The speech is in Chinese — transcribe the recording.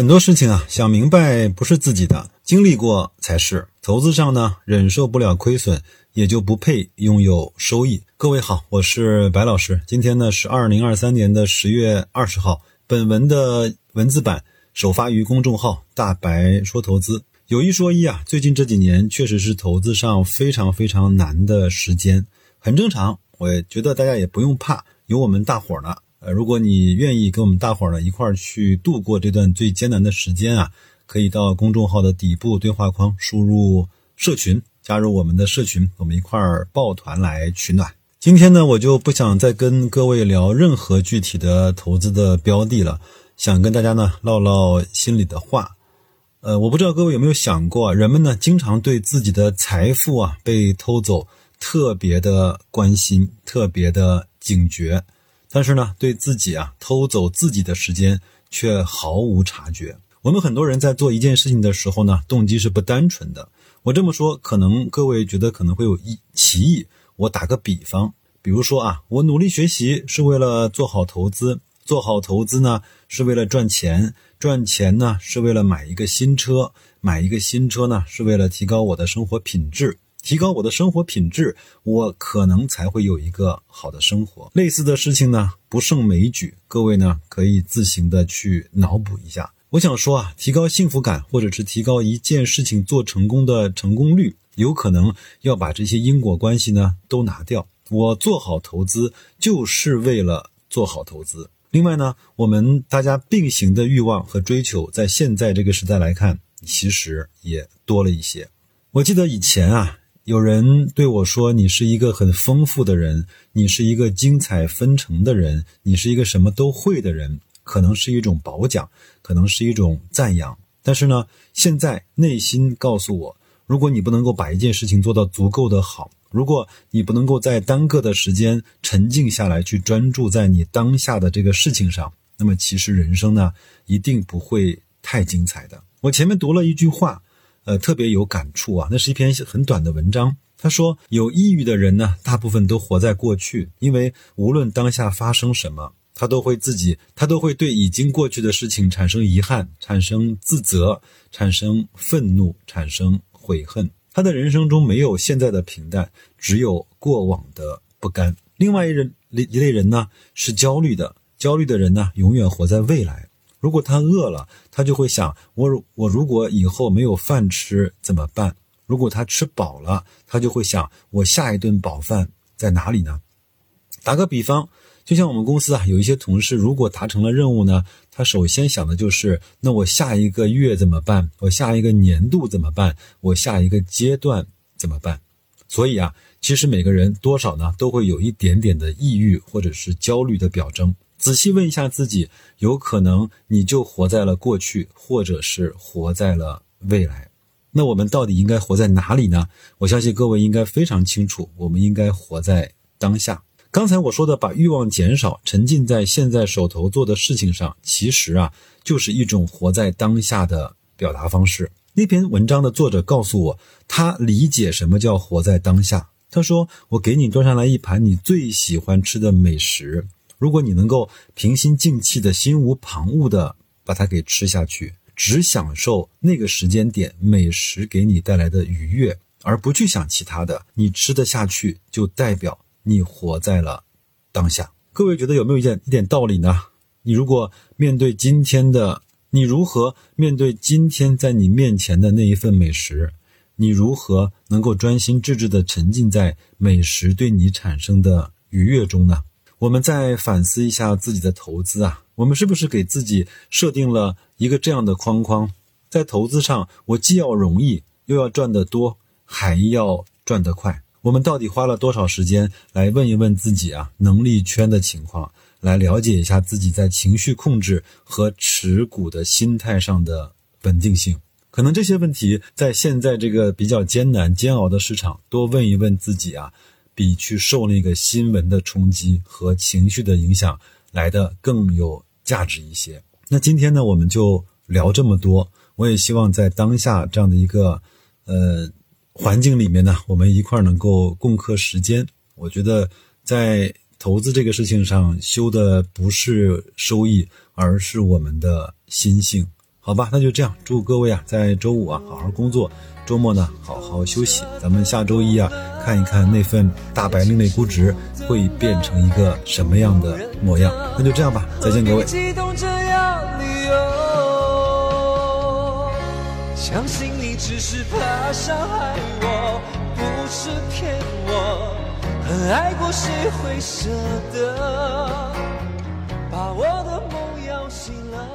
很多事情啊，想明白不是自己的，经历过才是。投资上呢，忍受不了亏损，也就不配拥有收益。各位好，我是白老师。今天呢是二零二三年的十月二十号。本文的文字版首发于公众号“大白说投资”。有一说一啊，最近这几年确实是投资上非常非常难的时间，很正常。我觉得大家也不用怕，有我们大伙儿呢。呃，如果你愿意跟我们大伙儿呢一块儿去度过这段最艰难的时间啊，可以到公众号的底部对话框输入“社群”，加入我们的社群，我们一块儿抱团来取暖。今天呢，我就不想再跟各位聊任何具体的投资的标的了，想跟大家呢唠唠心里的话。呃，我不知道各位有没有想过，人们呢经常对自己的财富啊被偷走特别的关心，特别的警觉。但是呢，对自己啊偷走自己的时间却毫无察觉。我们很多人在做一件事情的时候呢，动机是不单纯的。我这么说，可能各位觉得可能会有异歧义。我打个比方，比如说啊，我努力学习是为了做好投资，做好投资呢是为了赚钱，赚钱呢是为了买一个新车，买一个新车呢是为了提高我的生活品质。提高我的生活品质，我可能才会有一个好的生活。类似的事情呢，不胜枚举。各位呢，可以自行的去脑补一下。我想说啊，提高幸福感，或者是提高一件事情做成功的成功率，有可能要把这些因果关系呢都拿掉。我做好投资，就是为了做好投资。另外呢，我们大家并行的欲望和追求，在现在这个时代来看，其实也多了一些。我记得以前啊。有人对我说：“你是一个很丰富的人，你是一个精彩纷呈的人，你是一个什么都会的人。”可能是一种褒奖，可能是一种赞扬。但是呢，现在内心告诉我：如果你不能够把一件事情做到足够的好，如果你不能够在单个的时间沉静下来，去专注在你当下的这个事情上，那么其实人生呢，一定不会太精彩的。我前面读了一句话。呃，特别有感触啊！那是一篇很短的文章。他说，有抑郁的人呢，大部分都活在过去，因为无论当下发生什么，他都会自己，他都会对已经过去的事情产生遗憾、产生自责、产生愤怒、产生悔恨。他的人生中没有现在的平淡，只有过往的不甘。另外一人一一类人呢，是焦虑的，焦虑的人呢，永远活在未来。如果他饿了，他就会想：我我如果以后没有饭吃怎么办？如果他吃饱了，他就会想：我下一顿饱饭在哪里呢？打个比方，就像我们公司啊，有一些同事，如果达成了任务呢，他首先想的就是：那我下一个月怎么办？我下一个年度怎么办？我下一个阶段怎么办？所以啊，其实每个人多少呢，都会有一点点的抑郁或者是焦虑的表征。仔细问一下自己，有可能你就活在了过去，或者是活在了未来。那我们到底应该活在哪里呢？我相信各位应该非常清楚，我们应该活在当下。刚才我说的把欲望减少，沉浸在现在手头做的事情上，其实啊，就是一种活在当下的表达方式。那篇文章的作者告诉我，他理解什么叫活在当下。他说：“我给你端上来一盘你最喜欢吃的美食。”如果你能够平心静气的心无旁骛的把它给吃下去，只享受那个时间点美食给你带来的愉悦，而不去想其他的，你吃得下去，就代表你活在了当下。各位觉得有没有一点一点道理呢？你如果面对今天的，你如何面对今天在你面前的那一份美食？你如何能够专心致志的沉浸在美食对你产生的愉悦中呢？我们再反思一下自己的投资啊，我们是不是给自己设定了一个这样的框框？在投资上，我既要容易，又要赚得多，还要赚得快。我们到底花了多少时间来问一问自己啊？能力圈的情况，来了解一下自己在情绪控制和持股的心态上的稳定性。可能这些问题在现在这个比较艰难煎熬的市场，多问一问自己啊。比去受那个新闻的冲击和情绪的影响来的更有价值一些。那今天呢，我们就聊这么多。我也希望在当下这样的一个呃环境里面呢，我们一块儿能够共克时间。我觉得在投资这个事情上，修的不是收益，而是我们的心性。好吧，那就这样，祝各位啊，在周五啊好好工作，周末呢好好休息。咱们下周一啊，看一看那份大白另类估值会变成一个什么样的模样。那就这样吧，再见各位。相信你只是怕伤害我，不是骗我。很爱过，谁会舍得把我的梦摇醒了？